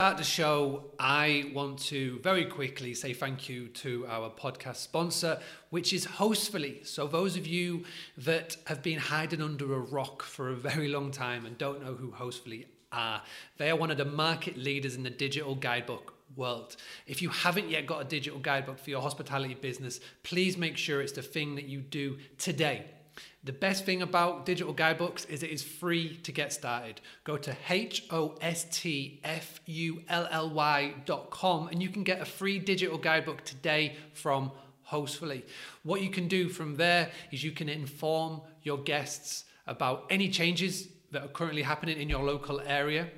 At the show, I want to very quickly say thank you to our podcast sponsor, which is Hostfully. So, those of you that have been hiding under a rock for a very long time and don't know who Hostfully are, they are one of the market leaders in the digital guidebook world. If you haven't yet got a digital guidebook for your hospitality business, please make sure it's the thing that you do today. The best thing about digital guidebooks is it is free to get started. Go to hostfully.com and you can get a free digital guidebook today from Hostfully. What you can do from there is you can inform your guests about any changes that are currently happening in your local area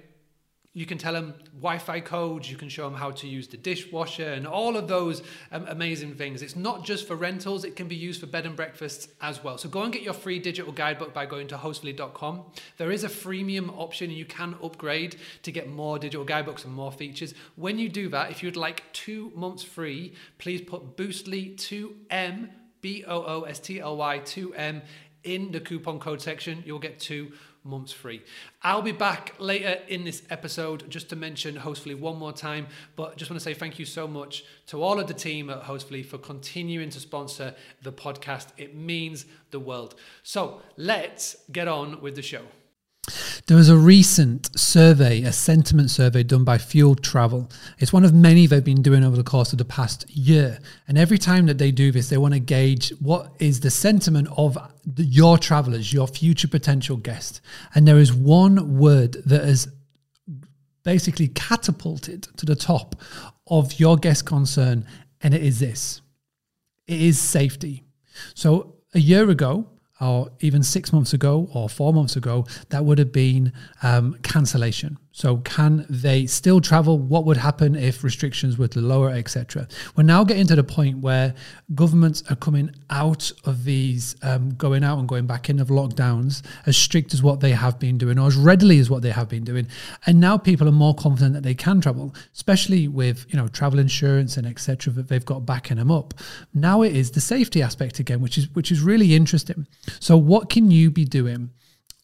you can tell them Wi-Fi codes. You can show them how to use the dishwasher and all of those um, amazing things. It's not just for rentals; it can be used for bed and breakfasts as well. So go and get your free digital guidebook by going to hostfully.com. There is a freemium option, and you can upgrade to get more digital guidebooks and more features. When you do that, if you'd like two months free, please put Boostly two M B O O S T L Y two M in the coupon code section. You'll get two months free. I'll be back later in this episode just to mention Hostfully one more time, but just want to say thank you so much to all of the team at Hostfully for continuing to sponsor the podcast. It means the world. So let's get on with the show. There was a recent survey, a sentiment survey done by Fuel Travel. It's one of many they've been doing over the course of the past year. And every time that they do this, they want to gauge what is the sentiment of the, your travelers, your future potential guest. And there is one word that has basically catapulted to the top of your guest concern, and it is this it is safety. So a year ago, or even six months ago or four months ago, that would have been um, cancellation. So, can they still travel? What would happen if restrictions were to lower, etc.? We're now getting to the point where governments are coming out of these, um, going out and going back in of lockdowns as strict as what they have been doing, or as readily as what they have been doing. And now people are more confident that they can travel, especially with you know travel insurance and etc. that they've got backing them up. Now it is the safety aspect again, which is which is really interesting. So, what can you be doing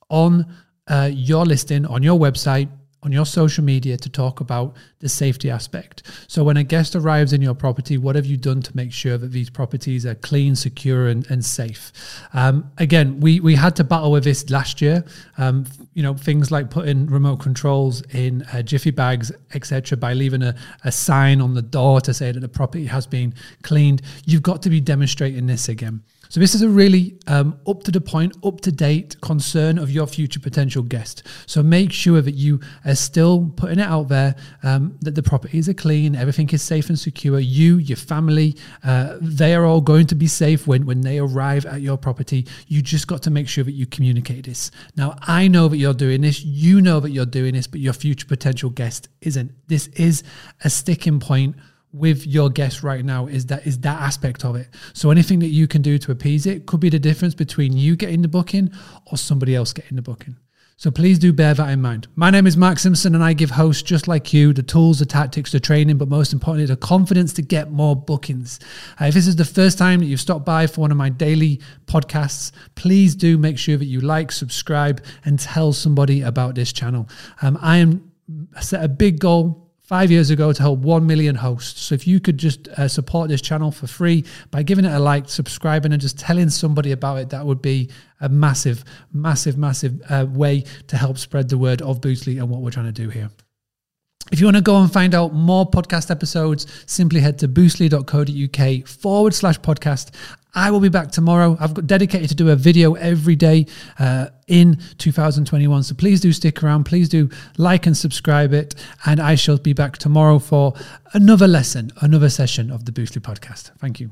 on uh, your listing on your website? On your social media to talk about the safety aspect. So, when a guest arrives in your property, what have you done to make sure that these properties are clean, secure, and, and safe? Um, again, we, we had to battle with this last year. Um, you know, things like putting remote controls in uh, jiffy bags, etc., by leaving a, a sign on the door to say that the property has been cleaned. You've got to be demonstrating this again. So this is a really um, up to the point, up to date concern of your future potential guest. So make sure that you are still putting it out there um, that the properties are clean, everything is safe and secure. You, your family, uh, they are all going to be safe when when they arrive at your property. You just got to make sure that you communicate this. Now I know that you're doing this. You know that you're doing this, but your future potential guest isn't. This is a sticking point with your guest right now is that is that aspect of it. So anything that you can do to appease it could be the difference between you getting the booking or somebody else getting the booking. So please do bear that in mind. My name is Mark Simpson, and I give hosts just like you the tools, the tactics, the training, but most importantly, the confidence to get more bookings. Uh, if this is the first time that you've stopped by for one of my daily podcasts, please do make sure that you like, subscribe, and tell somebody about this channel. Um, I am set a big goal five years ago to help 1 million hosts. So if you could just uh, support this channel for free by giving it a like, subscribing, and just telling somebody about it, that would be a massive, massive, massive uh, way to help spread the word of Boostly and what we're trying to do here. If you want to go and find out more podcast episodes, simply head to boostly.co.uk forward slash podcast. I will be back tomorrow. I've got dedicated to do a video every day uh, in 2021. So please do stick around. Please do like and subscribe it. And I shall be back tomorrow for another lesson, another session of the Boostly podcast. Thank you.